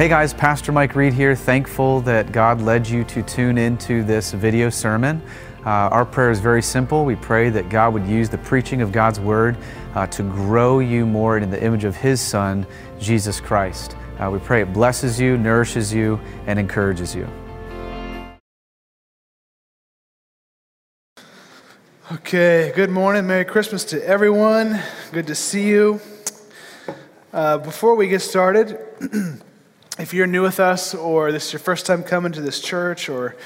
Hey guys, Pastor Mike Reed here. Thankful that God led you to tune into this video sermon. Uh, our prayer is very simple. We pray that God would use the preaching of God's Word uh, to grow you more in the image of His Son, Jesus Christ. Uh, we pray it blesses you, nourishes you, and encourages you. Okay, good morning. Merry Christmas to everyone. Good to see you. Uh, before we get started, if you're new with us or this is your first time coming to this church or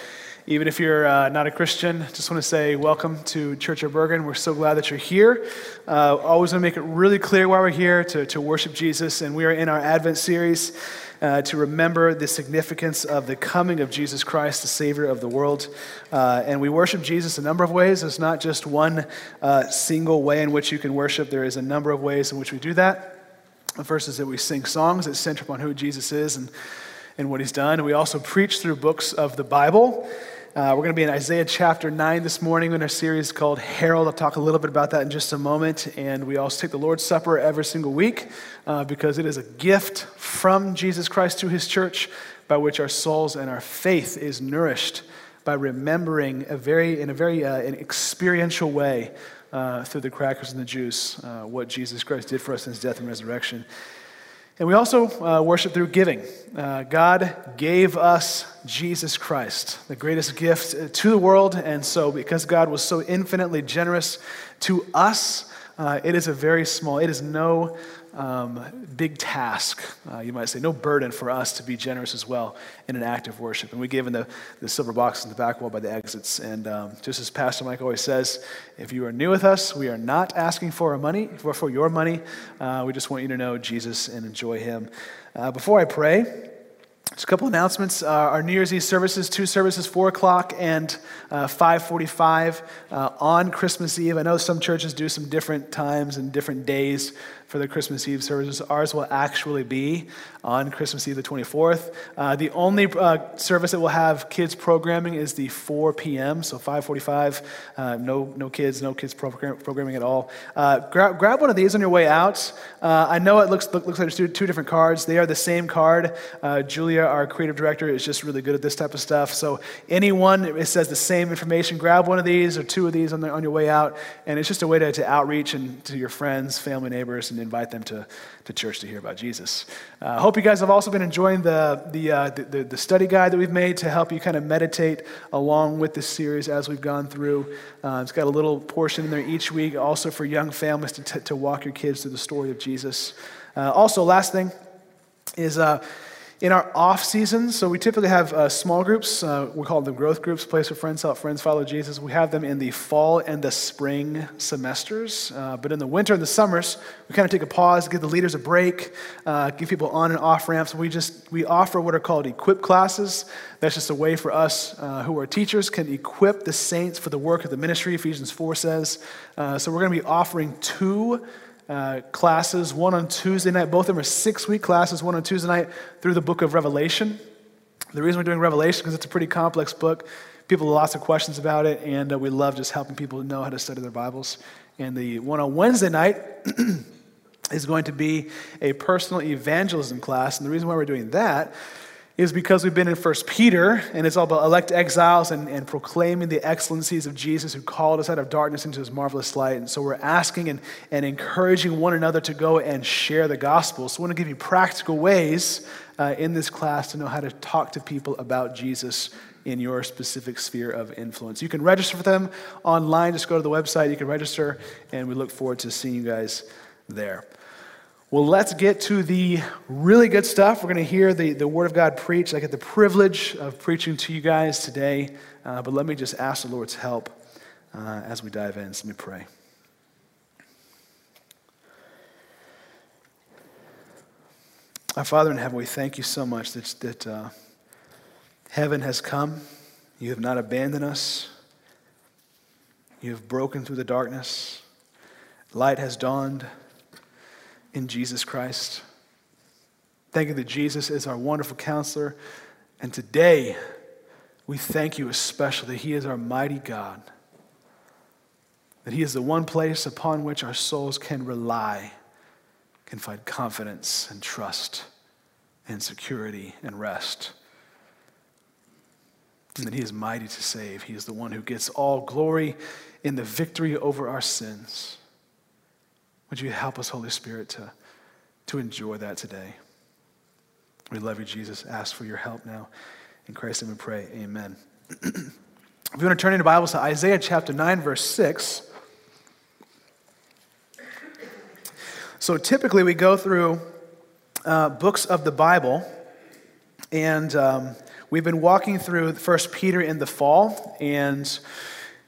even if you're uh, not a Christian, just want to say welcome to Church of Bergen. We're so glad that you're here. Uh, always want to make it really clear why we're here to, to worship Jesus, and we are in our Advent series uh, to remember the significance of the coming of Jesus Christ, the Savior of the world. Uh, and we worship Jesus a number of ways. There's not just one uh, single way in which you can worship, there is a number of ways in which we do that. The first is that we sing songs that center upon who Jesus is and, and what he's done. And we also preach through books of the Bible. Uh, we're going to be in Isaiah chapter 9 this morning in our series called Herald. I'll talk a little bit about that in just a moment. And we also take the Lord's Supper every single week uh, because it is a gift from Jesus Christ to his church by which our souls and our faith is nourished by remembering a very, in a very uh, an experiential way uh, through the crackers and the juice uh, what Jesus Christ did for us in his death and resurrection. And we also uh, worship through giving. Uh, God gave us Jesus Christ, the greatest gift to the world. And so, because God was so infinitely generous to us, it is a very small, it is no um, big task, uh, you might say, no burden for us to be generous as well in an act of worship. And we gave in the, the silver box in the back wall by the exits. And um, just as Pastor Mike always says, if you are new with us, we are not asking for our money, for, for your money. Uh, we just want you to know Jesus and enjoy Him. Uh, before I pray, just a couple announcements. Uh, our New Year's Eve services, two services, 4 o'clock and uh, 5.45 uh, on Christmas Eve. I know some churches do some different times and different days for the Christmas Eve services. Ours will actually be on Christmas Eve, the 24th. Uh, the only uh, service that will have kids programming is the 4 p.m., so 5:45. Uh, no, no kids, no kids program, programming at all. Uh, grab, grab one of these on your way out. Uh, I know it looks look, looks like there's two, two, different cards. They are the same card. Uh, Julia, our creative director, is just really good at this type of stuff. So anyone it says the same information, grab one of these or two of these on, the, on your way out, and it's just a way to, to outreach and to your friends, family, neighbors, and invite them to, to church to hear about Jesus. I uh, hope you guys have also been enjoying the, the, uh, the, the, study guide that we've made to help you kind of meditate along with this series as we've gone through. Uh, it's got a little portion in there each week, also for young families to, t- to walk your kids through the story of Jesus. Uh, also, last thing is uh, in our off seasons, so we typically have uh, small groups. Uh, we call them growth groups, place where friends help friends follow Jesus. We have them in the fall and the spring semesters. Uh, but in the winter and the summers, we kind of take a pause, give the leaders a break, uh, give people on and off ramps. We just we offer what are called equip classes. That's just a way for us uh, who are teachers can equip the saints for the work of the ministry. Ephesians four says. Uh, so we're going to be offering two uh, classes, one on Tuesday night. Both of them are six week classes, one on Tuesday night through the book of Revelation. The reason we're doing Revelation is because it's a pretty complex book. People have lots of questions about it, and uh, we love just helping people know how to study their Bibles. And the one on Wednesday night is going to be a personal evangelism class. And the reason why we're doing that is because we've been in First Peter, and it's all about elect exiles and, and proclaiming the excellencies of Jesus who called us out of darkness into his marvelous light. And so we're asking and, and encouraging one another to go and share the gospel. So I want to give you practical ways uh, in this class to know how to talk to people about Jesus in your specific sphere of influence. You can register for them online. Just go to the website, you can register, and we look forward to seeing you guys there. Well, let's get to the really good stuff. We're going to hear the, the Word of God preached. I get the privilege of preaching to you guys today, uh, but let me just ask the Lord's help uh, as we dive in. So let me pray. Our Father in heaven, we thank you so much that, that uh, heaven has come. You have not abandoned us. You have broken through the darkness. Light has dawned in Jesus Christ. Thank you that Jesus is our wonderful counselor. And today, we thank you especially that He is our mighty God, that He is the one place upon which our souls can rely, can find confidence and trust and security and rest. And that He is mighty to save. He is the one who gets all glory in the victory over our sins. Would you help us, Holy Spirit, to, to enjoy that today? We love you, Jesus. Ask for your help now. In Christ's name we pray. Amen. if you want to turn in your Bibles to Isaiah chapter 9, verse 6. So typically we go through uh, books of the Bible, and um, we've been walking through First Peter in the fall, and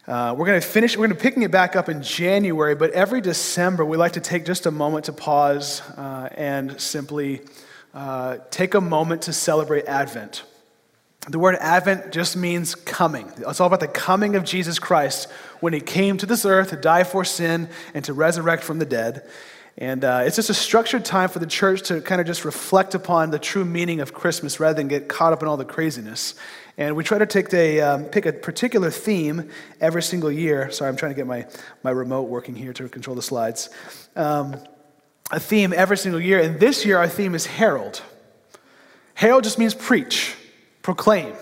uh, we're going to finish. We're going to picking it back up in January, but every December we like to take just a moment to pause uh, and simply uh, take a moment to celebrate Advent. The word Advent just means coming. It's all about the coming of Jesus Christ when he came to this earth to die for sin and to resurrect from the dead. And uh, it's just a structured time for the church to kind of just reflect upon the true meaning of Christmas rather than get caught up in all the craziness. And we try to take a, um, pick a particular theme every single year. Sorry, I'm trying to get my, my remote working here to control the slides. Um, a theme every single year. And this year, our theme is herald. Herald just means preach, proclaim.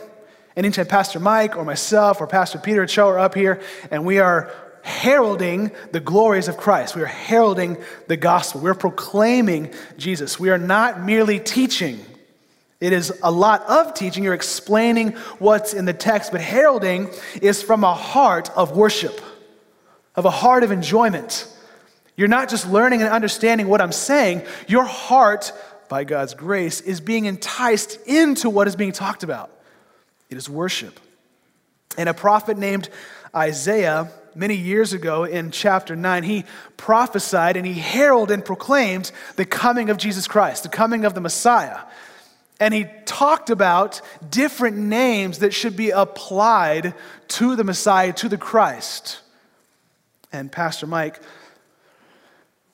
Anytime Pastor Mike or myself or Pastor Peter Cho are up here and we are heralding the glories of Christ. We are heralding the gospel. We're proclaiming Jesus. We are not merely teaching. It is a lot of teaching. You're explaining what's in the text, but heralding is from a heart of worship, of a heart of enjoyment. You're not just learning and understanding what I'm saying, your heart, by God's grace, is being enticed into what is being talked about. It is worship. And a prophet named Isaiah many years ago in chapter 9, he prophesied and he heralded and proclaimed the coming of Jesus Christ, the coming of the Messiah. And he talked about different names that should be applied to the Messiah, to the Christ. And Pastor Mike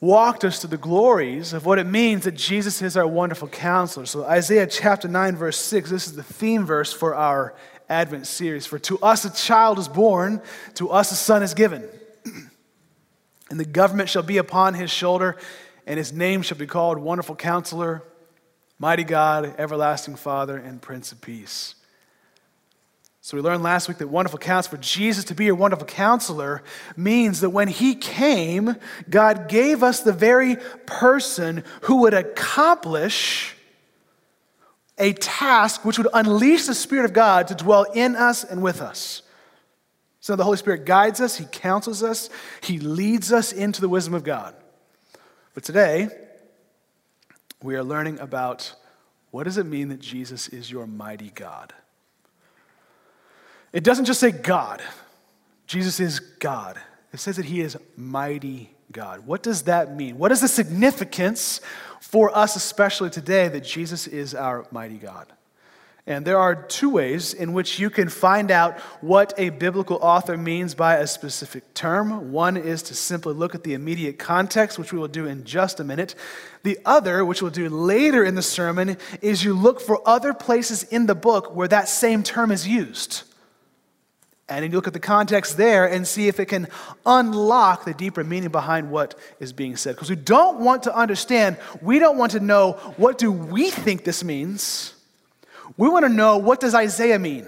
walked us to the glories of what it means that Jesus is our wonderful counselor. So, Isaiah chapter 9, verse 6, this is the theme verse for our Advent series. For to us a child is born, to us a son is given. and the government shall be upon his shoulder, and his name shall be called Wonderful Counselor, Mighty God, Everlasting Father, and Prince of Peace. So we learned last week that wonderful counselor, for Jesus to be your wonderful counselor means that when he came, God gave us the very person who would accomplish a task which would unleash the Spirit of God to dwell in us and with us. So the Holy Spirit guides us, He counsels us, He leads us into the wisdom of God. But today, we are learning about what does it mean that Jesus is your mighty God? It doesn't just say God. Jesus is God. It says that he is mighty God. What does that mean? What is the significance for us, especially today, that Jesus is our mighty God? And there are two ways in which you can find out what a biblical author means by a specific term. One is to simply look at the immediate context, which we will do in just a minute. The other, which we'll do later in the sermon, is you look for other places in the book where that same term is used. And then you look at the context there and see if it can unlock the deeper meaning behind what is being said. Because we don't want to understand, we don't want to know what do we think this means. We want to know what does Isaiah mean?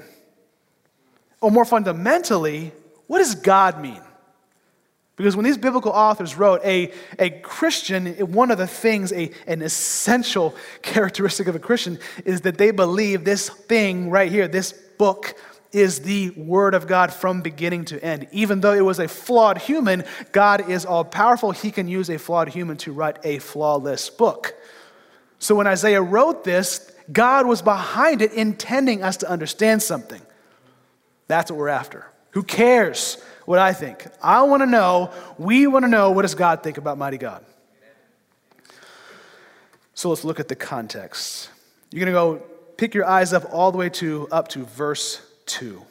Or more fundamentally, what does God mean? Because when these biblical authors wrote, a, a Christian, one of the things, a, an essential characteristic of a Christian is that they believe this thing right here, this book, is the Word of God from beginning to end. Even though it was a flawed human, God is all powerful. He can use a flawed human to write a flawless book. So when Isaiah wrote this, God was behind it, intending us to understand something. That's what we're after. Who cares what I think? I want to know, we want to know, what does God think about mighty God? So let's look at the context. You're going to go pick your eyes up all the way to up to verse 2.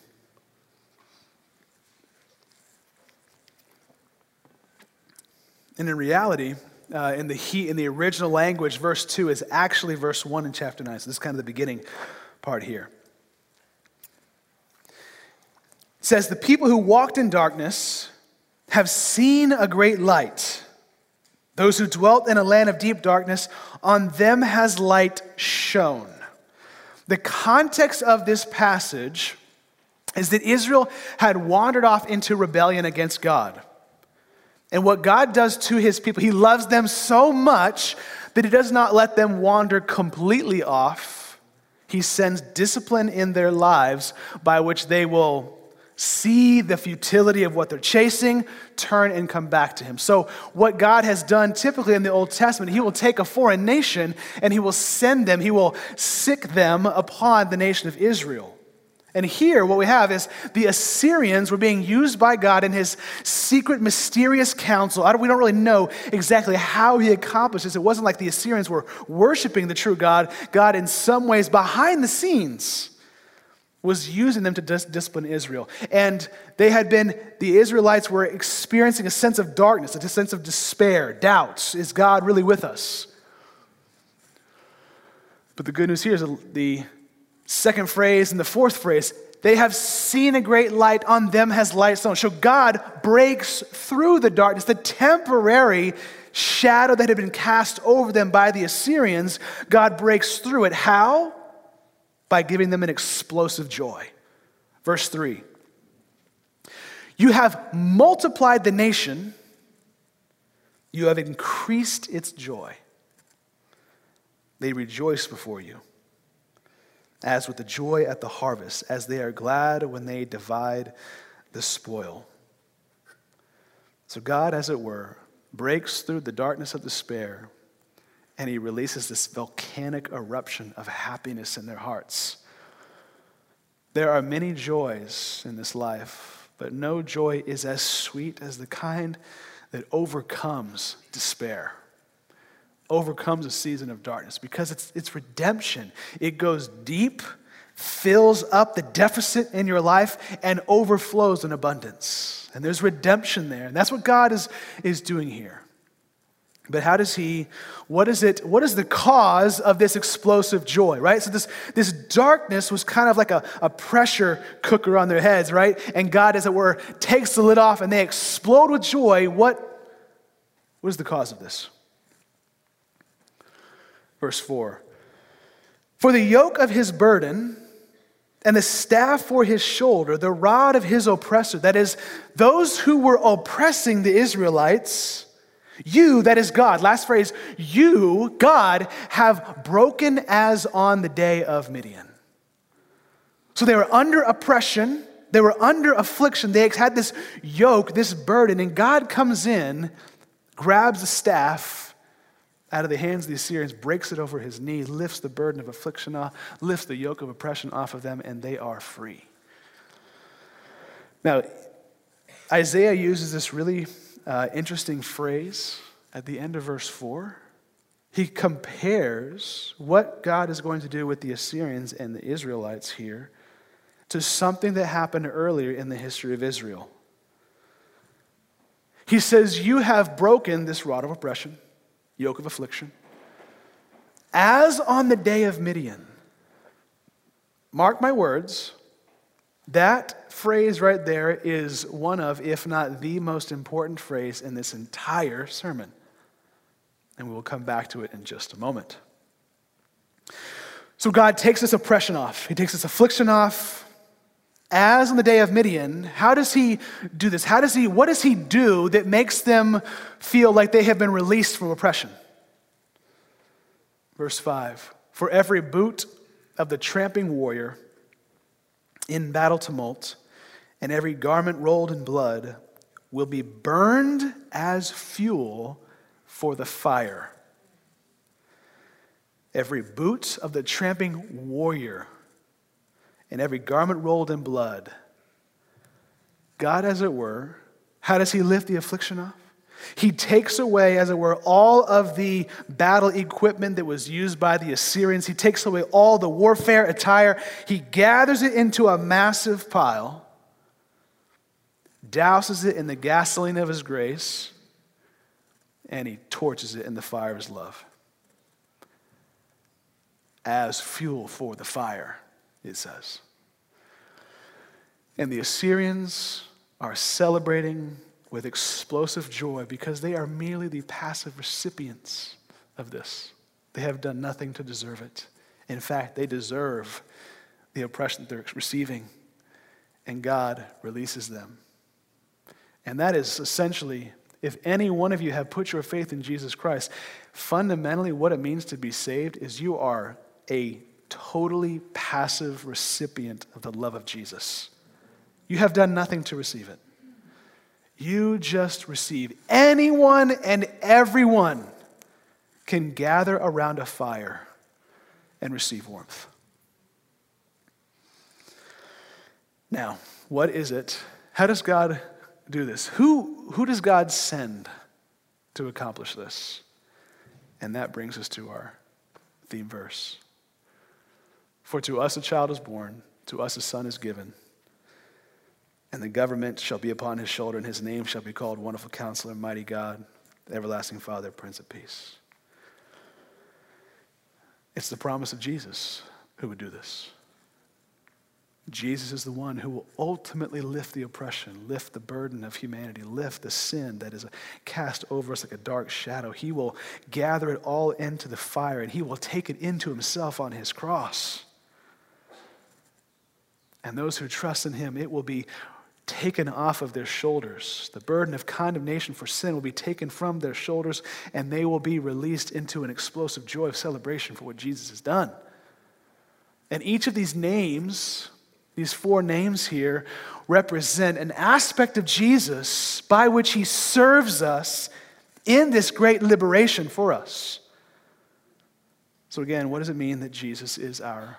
And in reality, uh, in, the he, in the original language, verse 2 is actually verse 1 in chapter 9. So this is kind of the beginning part here. It says, The people who walked in darkness have seen a great light. Those who dwelt in a land of deep darkness, on them has light shone. The context of this passage is that Israel had wandered off into rebellion against God. And what God does to his people, he loves them so much that he does not let them wander completely off. He sends discipline in their lives by which they will see the futility of what they're chasing, turn and come back to Him. So, what God has done typically in the Old Testament, He will take a foreign nation and He will send them, He will sic them upon the nation of Israel. And here, what we have is the Assyrians were being used by God in his secret, mysterious counsel. we don't really know exactly how he accomplished this. It wasn't like the Assyrians were worshiping the true God. God, in some ways, behind the scenes, was using them to dis- discipline Israel. And they had been, the Israelites were experiencing a sense of darkness, a sense of despair, doubts. Is God really with us? But the good news here is the second phrase and the fourth phrase they have seen a great light, on them has light shone. So God breaks through the darkness, the temporary shadow that had been cast over them by the Assyrians. God breaks through it. How? by giving them an explosive joy. Verse 3 You have multiplied the nation, you have increased its joy. They rejoice before you, as with the joy at the harvest, as they are glad when they divide the spoil. So, God, as it were, breaks through the darkness of despair and he releases this volcanic eruption of happiness in their hearts. There are many joys in this life, but no joy is as sweet as the kind that overcomes despair, overcomes a season of darkness, because it's, it's redemption. It goes deep, fills up the deficit in your life, and overflows in abundance. And there's redemption there. And that's what God is, is doing here. But how does he, what is it, what is the cause of this explosive joy, right? So this, this darkness was kind of like a, a pressure cooker on their heads, right? And God, as it were, takes the lid off and they explode with joy. What, what is the cause of this? Verse 4 For the yoke of his burden and the staff for his shoulder, the rod of his oppressor, that is, those who were oppressing the Israelites, you, that is God, last phrase, you, God, have broken as on the day of Midian. So they were under oppression, they were under affliction, they had this yoke, this burden, and God comes in, grabs the staff out of the hands of the Assyrians, breaks it over his knee, lifts the burden of affliction off, lifts the yoke of oppression off of them, and they are free. Now, Isaiah uses this really uh, interesting phrase at the end of verse 4. He compares what God is going to do with the Assyrians and the Israelites here to something that happened earlier in the history of Israel. He says, You have broken this rod of oppression, yoke of affliction, as on the day of Midian. Mark my words, that phrase right there is one of, if not the most important phrase in this entire sermon. And we will come back to it in just a moment. So God takes this oppression off, He takes this affliction off. As on the day of Midian, how does he do this? How does he, what does he do that makes them feel like they have been released from oppression? Verse 5 For every boot of the tramping warrior in battle tumult, and every garment rolled in blood will be burned as fuel for the fire. Every boot of the tramping warrior and every garment rolled in blood. God, as it were, how does He lift the affliction off? He takes away, as it were, all of the battle equipment that was used by the Assyrians. He takes away all the warfare attire. He gathers it into a massive pile, douses it in the gasoline of his grace, and he torches it in the fire of his love. As fuel for the fire, it says. And the Assyrians are celebrating with explosive joy because they are merely the passive recipients of this. They have done nothing to deserve it. In fact, they deserve the oppression that they're receiving, and God releases them. And that is essentially, if any one of you have put your faith in Jesus Christ, fundamentally what it means to be saved is you are a totally passive recipient of the love of Jesus. You have done nothing to receive it. You just receive. Anyone and everyone can gather around a fire and receive warmth. Now, what is it? How does God do this? Who, who does God send to accomplish this? And that brings us to our theme verse. For to us a child is born, to us a son is given, and the government shall be upon his shoulder, and his name shall be called Wonderful Counselor, Mighty God, Everlasting Father, Prince of Peace. It's the promise of Jesus who would do this. Jesus is the one who will ultimately lift the oppression, lift the burden of humanity, lift the sin that is cast over us like a dark shadow. He will gather it all into the fire and he will take it into himself on his cross. And those who trust in him, it will be taken off of their shoulders. The burden of condemnation for sin will be taken from their shoulders, and they will be released into an explosive joy of celebration for what Jesus has done. And each of these names, these four names here, represent an aspect of Jesus by which he serves us in this great liberation for us. So, again, what does it mean that Jesus is our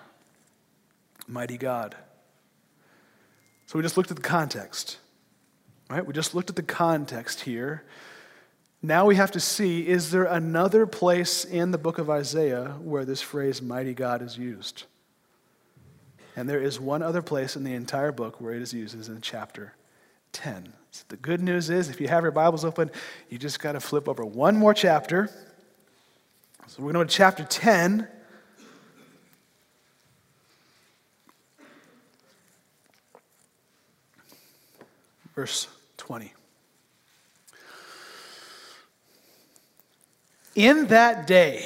mighty God? So we just looked at the context, right? We just looked at the context here. Now we have to see is there another place in the book of Isaiah where this phrase mighty God is used? And there is one other place in the entire book where it is used, is in chapter 10. So the good news is, if you have your Bibles open, you just got to flip over one more chapter. So we're going to go to chapter 10. Verse 20. In that day,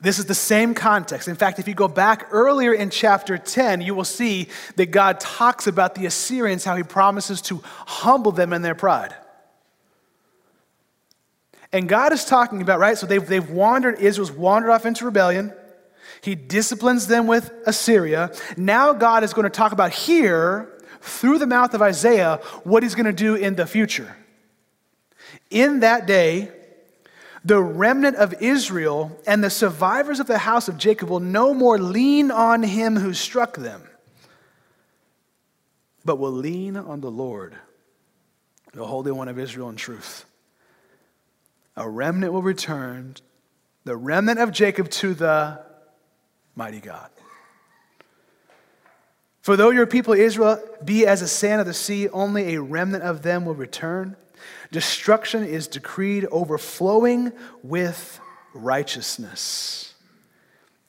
this is the same context. In fact, if you go back earlier in chapter 10, you will see that God talks about the Assyrians, how he promises to humble them in their pride. And God is talking about, right? So they've, they've wandered, Israel's wandered off into rebellion. He disciplines them with Assyria. Now God is going to talk about here through the mouth of Isaiah what he's going to do in the future. In that day, the remnant of Israel and the survivors of the house of Jacob will no more lean on him who struck them, but will lean on the Lord, the Holy One of Israel in truth. A remnant will return, the remnant of Jacob to the mighty God. For though your people Israel be as the sand of the sea, only a remnant of them will return. Destruction is decreed, overflowing with righteousness.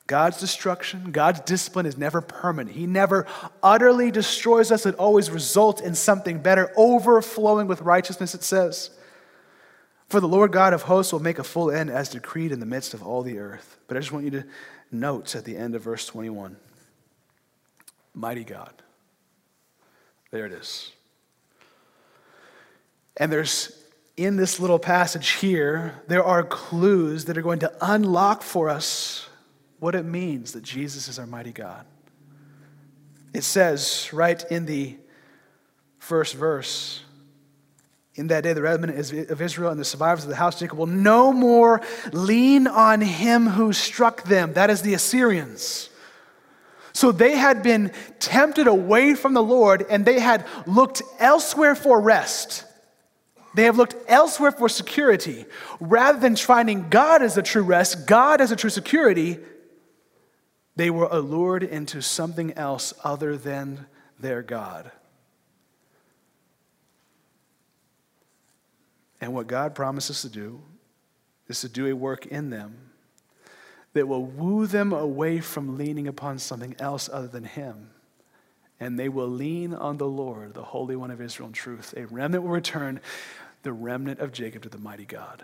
God's destruction, God's discipline is never permanent. He never utterly destroys us. It always results in something better, overflowing with righteousness, it says. For the Lord God of hosts will make a full end as decreed in the midst of all the earth. But I just want you to note at the end of verse 21 Mighty God. There it is. And there's, in this little passage here, there are clues that are going to unlock for us what it means that Jesus is our mighty God. It says right in the first verse, in that day, the remnant of Israel and the survivors of the house of Jacob will no more lean on him who struck them. That is the Assyrians. So they had been tempted away from the Lord and they had looked elsewhere for rest. They have looked elsewhere for security. Rather than finding God as the true rest, God as a true security, they were allured into something else other than their God. And what God promises to do is to do a work in them that will woo them away from leaning upon something else other than Him and they will lean on the Lord, the Holy One of Israel in truth. A remnant will return, the remnant of Jacob to the mighty God.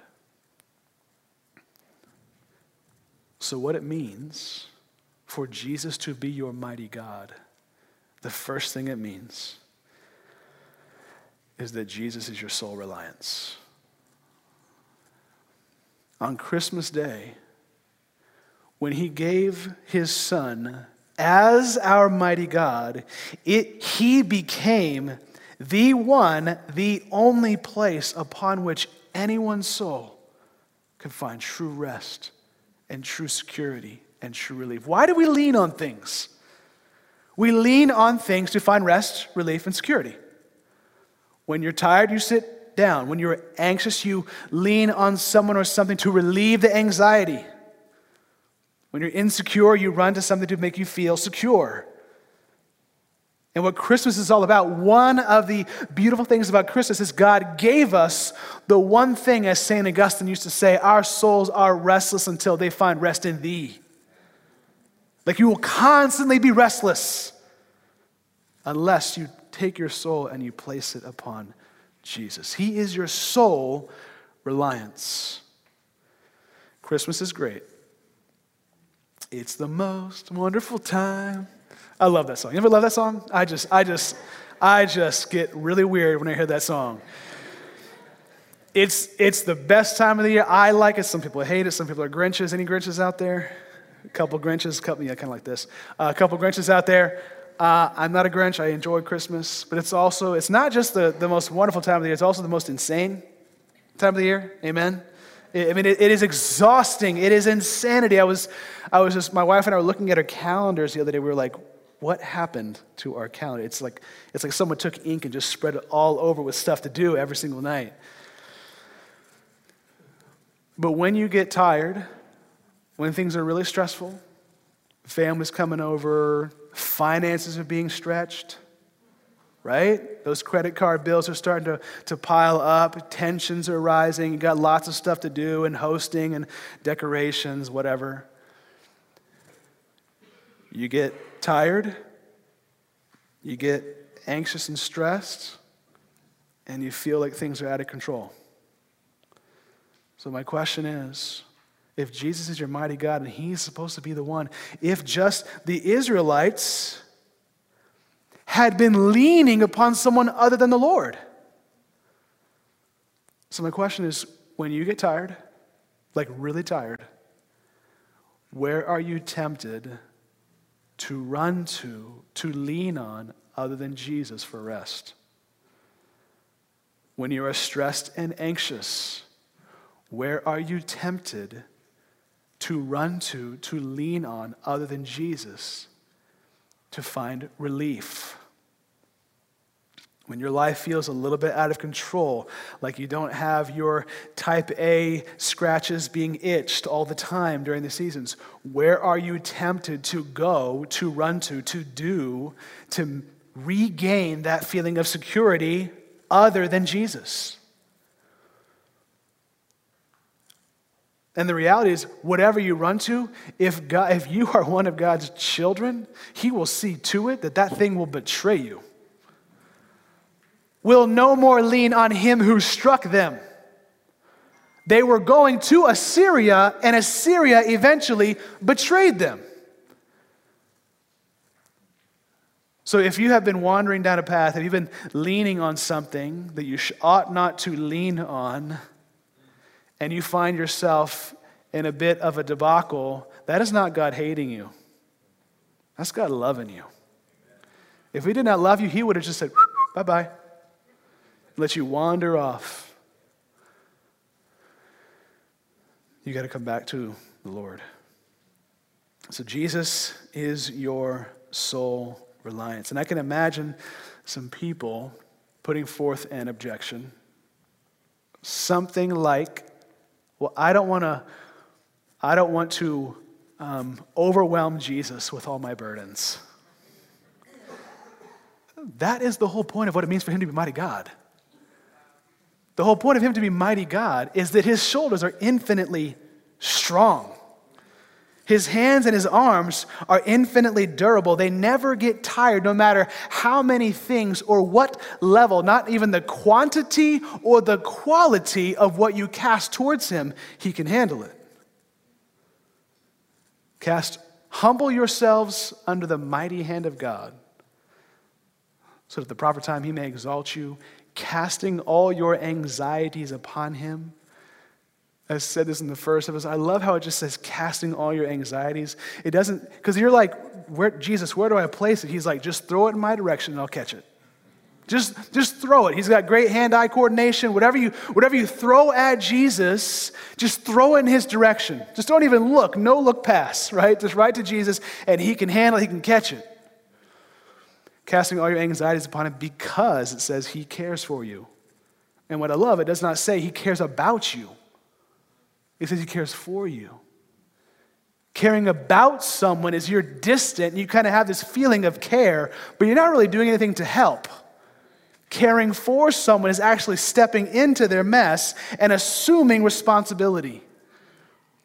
So, what it means for Jesus to be your mighty God, the first thing it means is that Jesus is your sole reliance. On Christmas Day, when he gave his son as our mighty God, it, he became the one, the only place upon which anyone's soul can find true rest and true security and true relief. Why do we lean on things? We lean on things to find rest, relief, and security. When you're tired, you sit down. When you're anxious, you lean on someone or something to relieve the anxiety. When you're insecure, you run to something to make you feel secure. And what Christmas is all about, one of the beautiful things about Christmas is God gave us the one thing, as St. Augustine used to say, our souls are restless until they find rest in Thee. Like you will constantly be restless unless you take your soul and you place it upon Jesus. He is your sole reliance. Christmas is great. It's the most wonderful time. I love that song. You ever love that song? I just, I just, I just get really weird when I hear that song. It's, it's the best time of the year. I like it. Some people hate it. Some people are Grinches. Any Grinches out there? A couple Grinches. Couple, yeah, kind of like this. Uh, a couple Grinches out there. Uh, I'm not a Grinch. I enjoy Christmas, but it's also it's not just the, the most wonderful time of the year. It's also the most insane time of the year. Amen. I mean, it, it is exhausting. It is insanity. I was, I was just my wife and I were looking at our calendars the other day. We were like, what happened to our calendar? It's like it's like someone took ink and just spread it all over with stuff to do every single night. But when you get tired, when things are really stressful, families coming over, finances are being stretched, right? Those credit card bills are starting to, to pile up, tensions are rising, you got lots of stuff to do and hosting and decorations, whatever. You get tired, you get anxious and stressed, and you feel like things are out of control. So, my question is if Jesus is your mighty God and He's supposed to be the one, if just the Israelites had been leaning upon someone other than the Lord. So, my question is when you get tired, like really tired, where are you tempted to run to, to lean on other than Jesus for rest? When you are stressed and anxious, where are you tempted to run to, to lean on other than Jesus to find relief. When your life feels a little bit out of control, like you don't have your type A scratches being itched all the time during the seasons, where are you tempted to go, to run to, to do, to regain that feeling of security other than Jesus? And the reality is, whatever you run to, if, God, if you are one of God's children, He will see to it that that thing will betray you. Will no more lean on Him who struck them. They were going to Assyria, and Assyria eventually betrayed them. So, if you have been wandering down a path, have you been leaning on something that you ought not to lean on, and you find yourself in a bit of a debacle, that is not God hating you. That's God loving you. If He did not love you, He would have just said, bye bye, let you wander off. You got to come back to the Lord. So, Jesus is your sole reliance. And I can imagine some people putting forth an objection. Something like, well, I don't want to, I don't want to um, overwhelm Jesus with all my burdens. That is the whole point of what it means for him to be mighty God. The whole point of him to be mighty God is that his shoulders are infinitely strong. His hands and his arms are infinitely durable. They never get tired, no matter how many things or what level, not even the quantity or the quality of what you cast towards him, he can handle it. Cast, humble yourselves under the mighty hand of God, so that at the proper time he may exalt you, casting all your anxieties upon him I said this in the first episode. I love how it just says casting all your anxieties. It doesn't, because you're like, where, Jesus, where do I place it? He's like, just throw it in my direction and I'll catch it. Just, just throw it. He's got great hand-eye coordination. Whatever you, whatever you throw at Jesus, just throw it in his direction. Just don't even look. No look pass, right? Just right to Jesus, and he can handle it, he can catch it. Casting all your anxieties upon him because it says he cares for you. And what I love, it does not say he cares about you. He says he cares for you. Caring about someone is you're distant you kind of have this feeling of care, but you're not really doing anything to help. Caring for someone is actually stepping into their mess and assuming responsibility.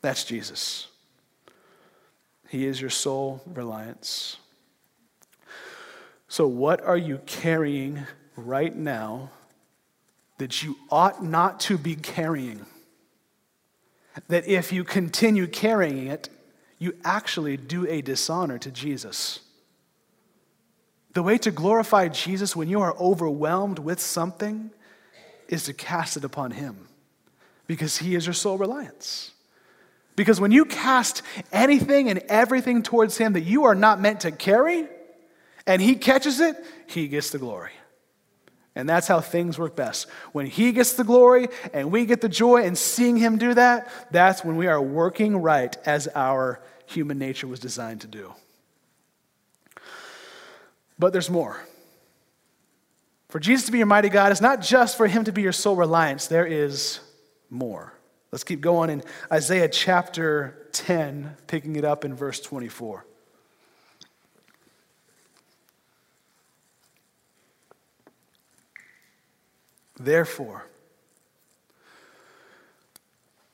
That's Jesus. He is your sole reliance. So, what are you carrying right now that you ought not to be carrying? That if you continue carrying it, you actually do a dishonor to Jesus. The way to glorify Jesus when you are overwhelmed with something is to cast it upon Him because He is your sole reliance. Because when you cast anything and everything towards Him that you are not meant to carry, and He catches it, He gets the glory. And that's how things work best. When He gets the glory and we get the joy and seeing Him do that, that's when we are working right as our human nature was designed to do. But there's more. For Jesus to be your mighty God is not just for Him to be your sole reliance, there is more. Let's keep going in Isaiah chapter 10, picking it up in verse 24. Therefore,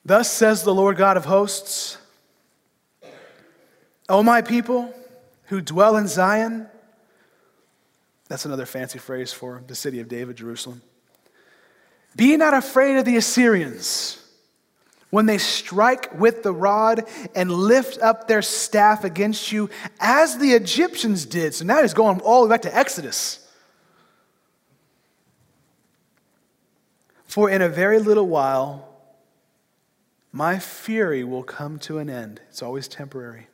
thus says the Lord God of hosts, O my people who dwell in Zion, that's another fancy phrase for the city of David, Jerusalem. Be not afraid of the Assyrians when they strike with the rod and lift up their staff against you, as the Egyptians did. So now he's going all the way back to Exodus. For in a very little while, my fury will come to an end. It's always temporary.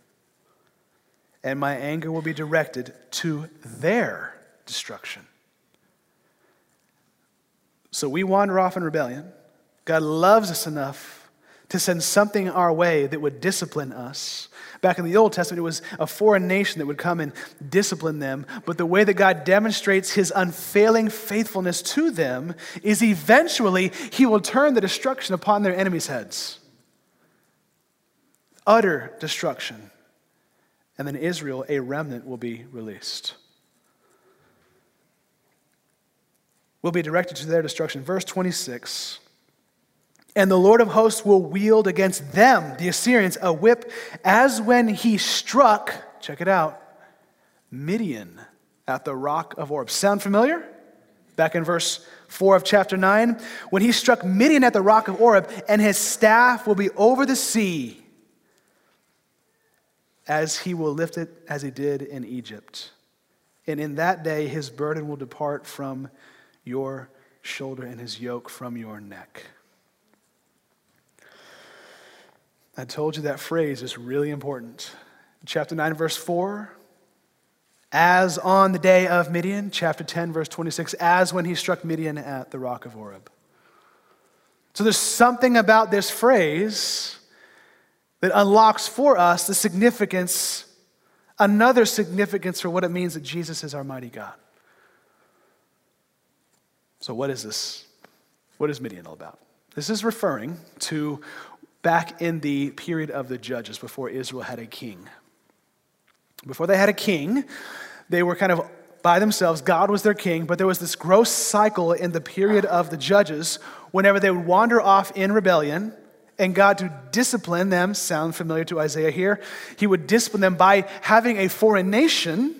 And my anger will be directed to their destruction. So we wander off in rebellion. God loves us enough to send something our way that would discipline us Back in the Old Testament, it was a foreign nation that would come and discipline them. But the way that God demonstrates his unfailing faithfulness to them is eventually he will turn the destruction upon their enemies' heads. Utter destruction. And then Israel, a remnant, will be released. Will be directed to their destruction. Verse 26. And the Lord of hosts will wield against them, the Assyrians, a whip as when he struck, check it out, Midian at the rock of Oreb. Sound familiar? Back in verse 4 of chapter 9. When he struck Midian at the rock of Oreb, and his staff will be over the sea, as he will lift it as he did in Egypt. And in that day his burden will depart from your shoulder and his yoke from your neck. I told you that phrase is really important. Chapter 9, verse 4, as on the day of Midian. Chapter 10, verse 26, as when he struck Midian at the rock of Oreb. So there's something about this phrase that unlocks for us the significance, another significance for what it means that Jesus is our mighty God. So, what is this? What is Midian all about? This is referring to back in the period of the judges before Israel had a king. Before they had a king, they were kind of by themselves. God was their king, but there was this gross cycle in the period of the judges whenever they would wander off in rebellion and God to discipline them, sound familiar to Isaiah here, he would discipline them by having a foreign nation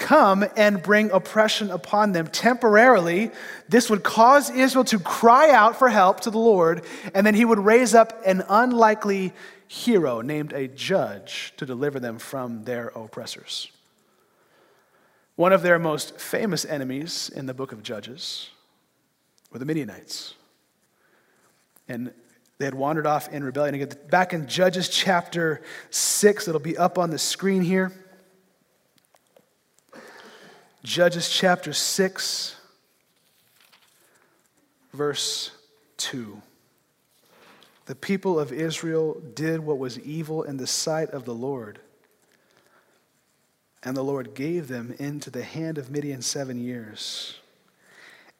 come and bring oppression upon them temporarily. This would cause Israel to cry out for help to the Lord, and then he would raise up an unlikely hero named a judge to deliver them from their oppressors. One of their most famous enemies in the book of Judges were the Midianites. And they had wandered off in rebellion. Back in Judges chapter 6, it'll be up on the screen here. Judges chapter 6, verse 2. The people of Israel did what was evil in the sight of the Lord. And the Lord gave them into the hand of Midian seven years.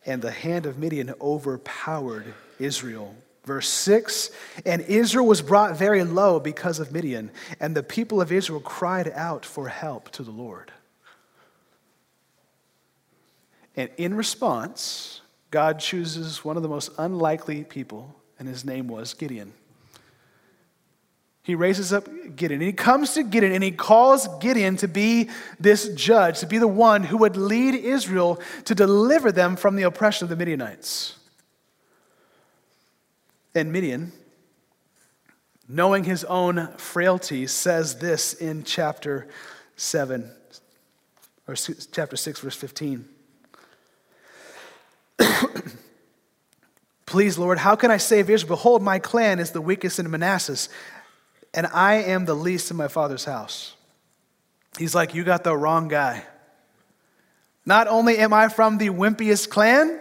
And the hand of Midian overpowered Israel. Verse 6 And Israel was brought very low because of Midian, and the people of Israel cried out for help to the Lord. And in response, God chooses one of the most unlikely people, and his name was Gideon. He raises up Gideon, and he comes to Gideon, and he calls Gideon to be this judge, to be the one who would lead Israel to deliver them from the oppression of the Midianites. And Midian, knowing his own frailty, says this in chapter 7, or chapter 6, verse 15. Please, Lord, how can I save Israel? Behold, my clan is the weakest in Manasseh, and I am the least in my father's house. He's like, You got the wrong guy. Not only am I from the wimpiest clan,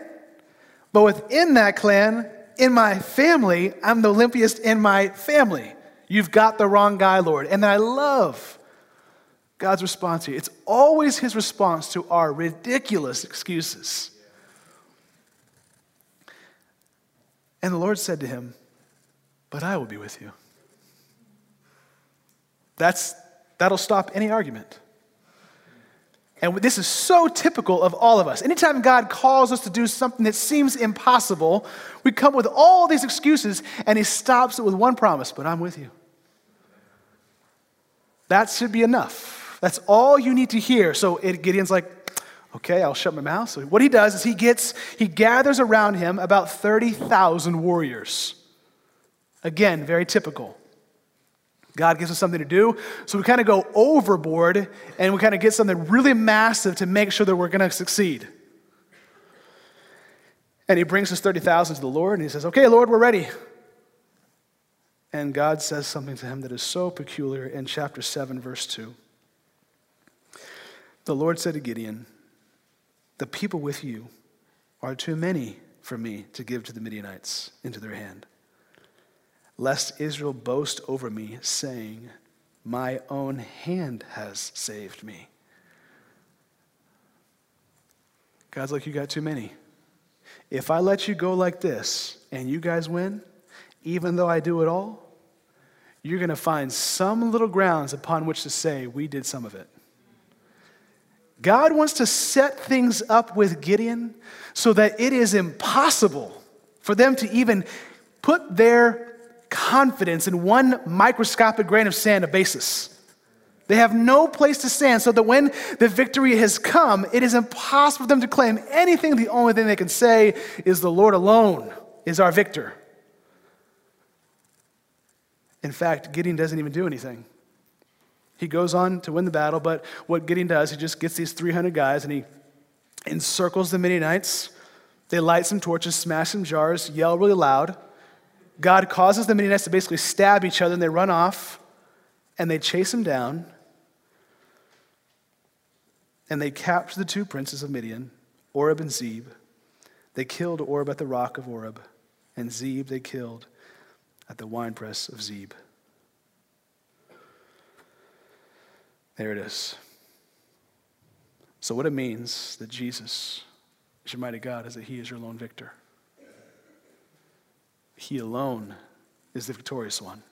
but within that clan, in my family, I'm the limpiest in my family. You've got the wrong guy, Lord. And I love God's response here. It's always his response to our ridiculous excuses. And the Lord said to him, But I will be with you. That's, that'll stop any argument. And this is so typical of all of us. Anytime God calls us to do something that seems impossible, we come with all these excuses, and He stops it with one promise, but I'm with you. That should be enough. That's all you need to hear. So Gideon's like, Okay, I'll shut my mouth. So what he does is he gets, he gathers around him about 30,000 warriors. Again, very typical. God gives us something to do, so we kind of go overboard and we kind of get something really massive to make sure that we're going to succeed. And he brings his 30,000 to the Lord and he says, Okay, Lord, we're ready. And God says something to him that is so peculiar in chapter 7, verse 2. The Lord said to Gideon, the people with you are too many for me to give to the Midianites into their hand. Lest Israel boast over me, saying, My own hand has saved me. God's like, You got too many. If I let you go like this and you guys win, even though I do it all, you're going to find some little grounds upon which to say, We did some of it. God wants to set things up with Gideon so that it is impossible for them to even put their confidence in one microscopic grain of sand, a basis. They have no place to stand, so that when the victory has come, it is impossible for them to claim anything. The only thing they can say is, The Lord alone is our victor. In fact, Gideon doesn't even do anything. He goes on to win the battle, but what Gideon does, he just gets these 300 guys and he encircles the Midianites. They light some torches, smash some jars, yell really loud. God causes the Midianites to basically stab each other and they run off and they chase them down. And they capture the two princes of Midian, Oreb and Zeb. They killed Oreb at the rock of Oreb, and Zeb they killed at the winepress of Zeb. There it is. So, what it means that Jesus is your mighty God is that He is your lone victor. He alone is the victorious one.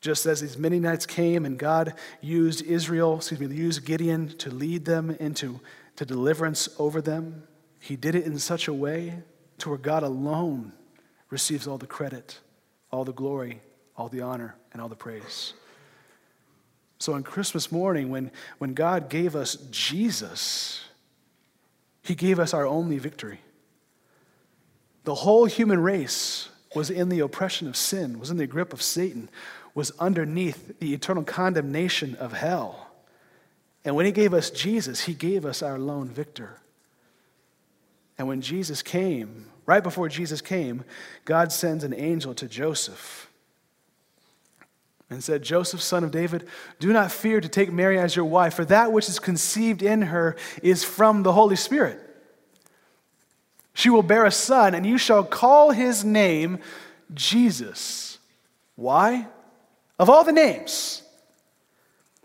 Just as these Midianites came and God used Israel, excuse me, used Gideon to lead them into to deliverance over them, He did it in such a way to where God alone receives all the credit, all the glory, all the honor, and all the praise. So on Christmas morning, when, when God gave us Jesus, He gave us our only victory. The whole human race was in the oppression of sin, was in the grip of Satan, was underneath the eternal condemnation of hell. And when He gave us Jesus, He gave us our lone victor. And when Jesus came, right before Jesus came, God sends an angel to Joseph and said, Joseph, son of David, do not fear to take Mary as your wife, for that which is conceived in her is from the Holy Spirit. She will bear a son, and you shall call his name Jesus. Why? Of all the names,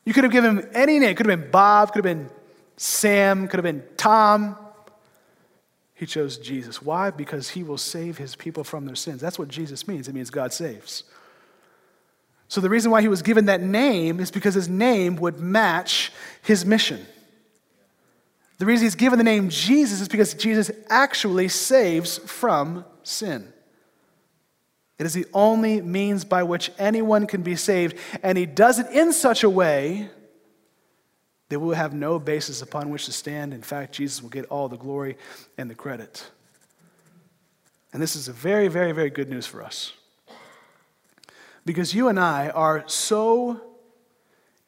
you could have given him any name. It could have been Bob, could have been Sam, could have been Tom. He chose Jesus. Why? Because he will save his people from their sins. That's what Jesus means. It means God saves. So the reason why he was given that name is because his name would match his mission. The reason he's given the name Jesus is because Jesus actually saves from sin. It is the only means by which anyone can be saved, and he does it in such a way that we will have no basis upon which to stand. In fact, Jesus will get all the glory and the credit. And this is a very, very, very good news for us. Because you and I are so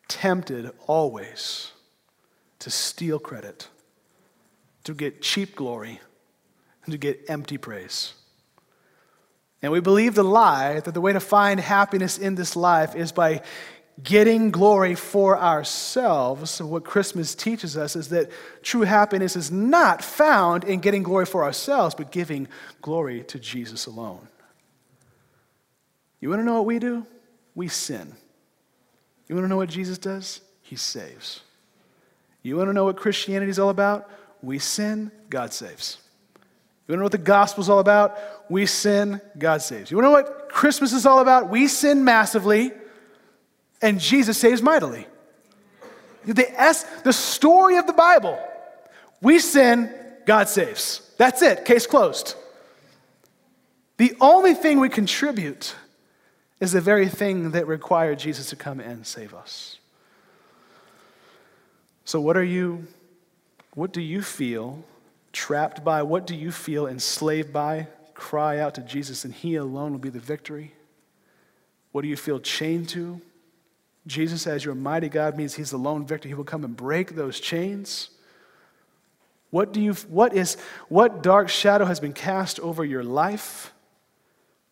tempted always to steal credit, to get cheap glory, and to get empty praise. And we believe the lie that the way to find happiness in this life is by getting glory for ourselves. What Christmas teaches us is that true happiness is not found in getting glory for ourselves, but giving glory to Jesus alone. You want to know what we do? We sin. You want to know what Jesus does? He saves. You want to know what Christianity is all about? We sin, God saves. You want to know what the gospel is all about? We sin, God saves. You want to know what Christmas is all about? We sin massively, and Jesus saves mightily. The, S, the story of the Bible we sin, God saves. That's it, case closed. The only thing we contribute is the very thing that required Jesus to come and save us. So, what are you, what do you feel trapped by? What do you feel enslaved by? Cry out to Jesus, and He alone will be the victory. What do you feel chained to? Jesus, as your mighty God, means He's the lone victor. He will come and break those chains. What do you, what is, what dark shadow has been cast over your life?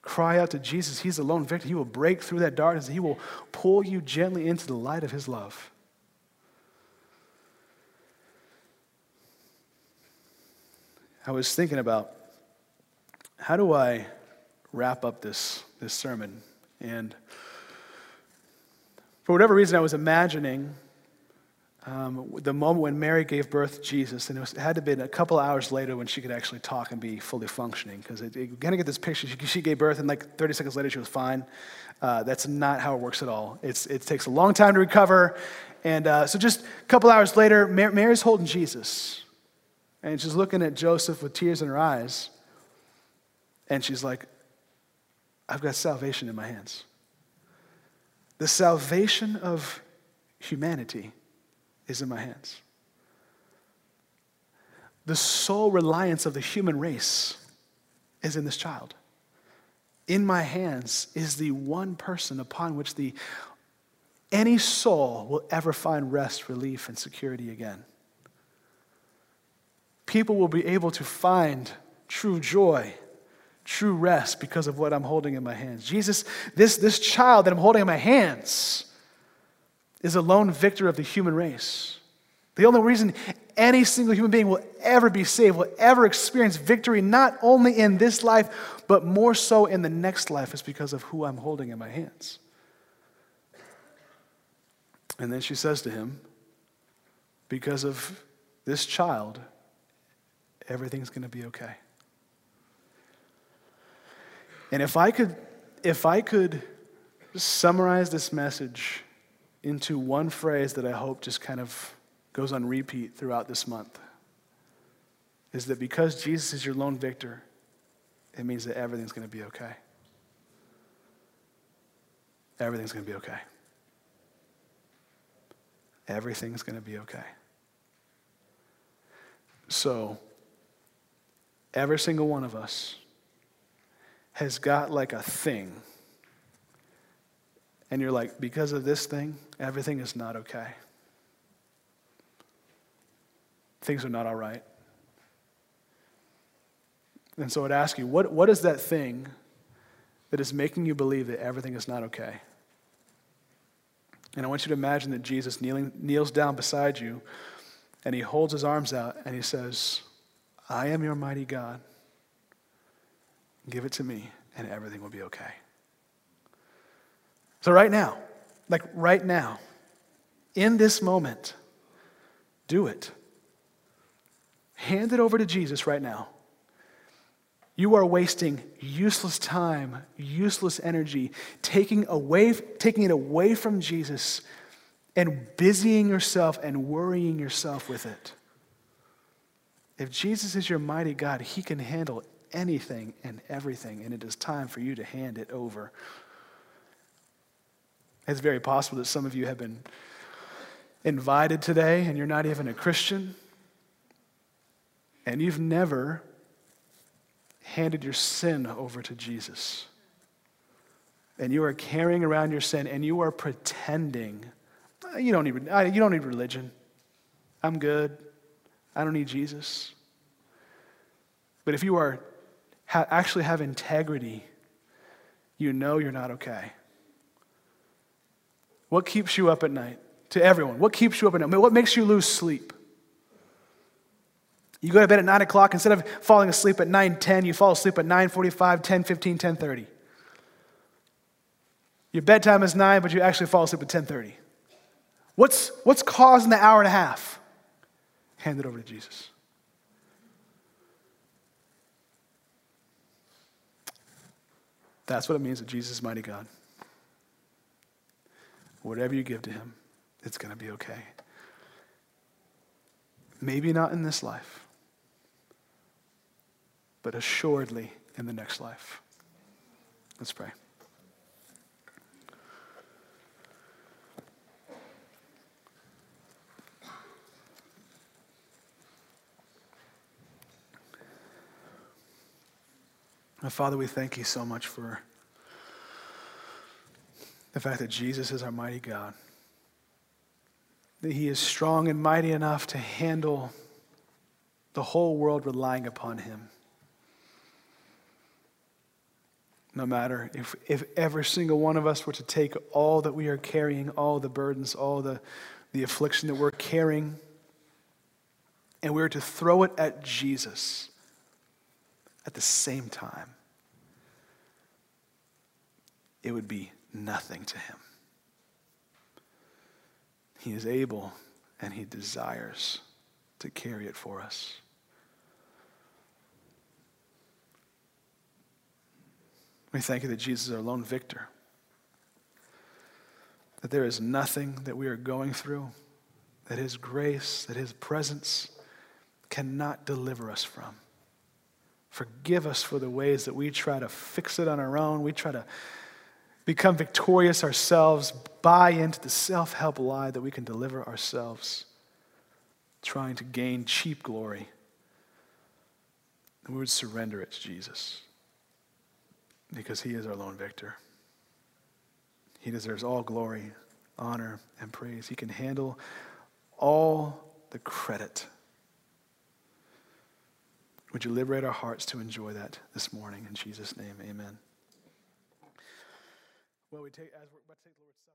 Cry out to Jesus. He's the lone victor. He will break through that darkness. He will pull you gently into the light of His love. I was thinking about how do I wrap up this, this sermon? And for whatever reason, I was imagining um, the moment when Mary gave birth to Jesus, and it, was, it had to have been a couple hours later when she could actually talk and be fully functioning. Because you kind of get this picture. She, she, gave birth, and like 30 seconds later, she was fine. Uh, that's not how it works at all. It's, it takes a long time to recover. And uh, so, just a couple hours later, Mary, Mary's holding Jesus. And she's looking at Joseph with tears in her eyes. And she's like, I've got salvation in my hands. The salvation of humanity is in my hands. The sole reliance of the human race is in this child. In my hands is the one person upon which the any soul will ever find rest, relief, and security again. People will be able to find true joy, true rest because of what I'm holding in my hands. Jesus, this, this child that I'm holding in my hands, is a lone victor of the human race. The only reason any single human being will ever be saved, will ever experience victory, not only in this life, but more so in the next life, is because of who I'm holding in my hands. And then she says to him, Because of this child, everything's going to be okay. And if I could, if I could summarize this message into one phrase that I hope just kind of goes on repeat throughout this month is that because Jesus is your lone victor, it means that everything's going to be okay. Everything's going to be okay. Everything's going to be okay. So, every single one of us has got like a thing. And you're like, because of this thing, everything is not okay. Things are not all right. And so I'd ask you, what, what is that thing that is making you believe that everything is not okay? And I want you to imagine that Jesus kneeling, kneels down beside you and he holds his arms out and he says, I am your mighty God. Give it to me and everything will be okay. So, right now, like right now, in this moment, do it. Hand it over to Jesus right now. You are wasting useless time, useless energy, taking, away, taking it away from Jesus and busying yourself and worrying yourself with it. If Jesus is your mighty God, he can handle anything and everything, and it is time for you to hand it over. It's very possible that some of you have been invited today and you're not even a Christian, and you've never handed your sin over to Jesus. And you are carrying around your sin and you are pretending. You don't need, you don't need religion. I'm good. I don't need Jesus. But if you are ha- actually have integrity, you know you're not okay. What keeps you up at night? To everyone, what keeps you up at night? What makes you lose sleep? You go to bed at 9 o'clock, instead of falling asleep at 9 10, you fall asleep at 9 45, 10 15, 10 30. Your bedtime is 9, but you actually fall asleep at 10 30. What's, what's causing the hour and a half? Hand it over to Jesus. That's what it means that Jesus is mighty God. Whatever you give to him, it's going to be okay. Maybe not in this life but assuredly in the next life. Let's pray. Father, we thank you so much for the fact that Jesus is our mighty God, that he is strong and mighty enough to handle the whole world relying upon him. no matter if, if every single one of us were to take all that we are carrying, all the burdens, all the, the affliction that we're carrying, and we were to throw it at Jesus at the same time, it would be nothing to him. He is able and he desires to carry it for us. We thank you that Jesus is our lone victor. That there is nothing that we are going through, that His grace, that His presence cannot deliver us from. Forgive us for the ways that we try to fix it on our own. We try to become victorious ourselves, buy into the self help lie that we can deliver ourselves, trying to gain cheap glory. And we would surrender it to Jesus because he is our lone victor. He deserves all glory, honor, and praise. He can handle all the credit. Would you liberate our hearts to enjoy that this morning? In Jesus' name, amen. Well, we take, as we're about to take the Lord's.